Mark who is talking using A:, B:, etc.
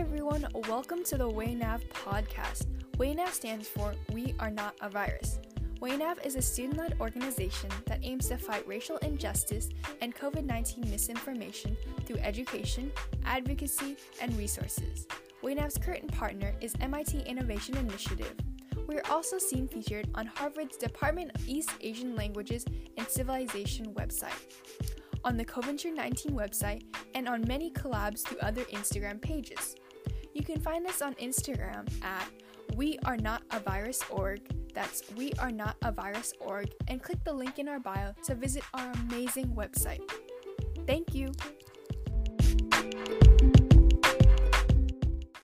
A: everyone. Welcome to the WayNav podcast. WayNav stands for We Are Not a Virus. WayNav is a student led organization that aims to fight racial injustice and COVID 19 misinformation through education, advocacy, and resources. WayNav's current partner is MIT Innovation Initiative. We are also seen featured on Harvard's Department of East Asian Languages and Civilization website, on the Coventry 19 website, and on many collabs through other Instagram pages. You can find us on Instagram at We Are Not a Virus org. That's We Are Not a Virus org, and click the link in our bio to visit our amazing website. Thank you.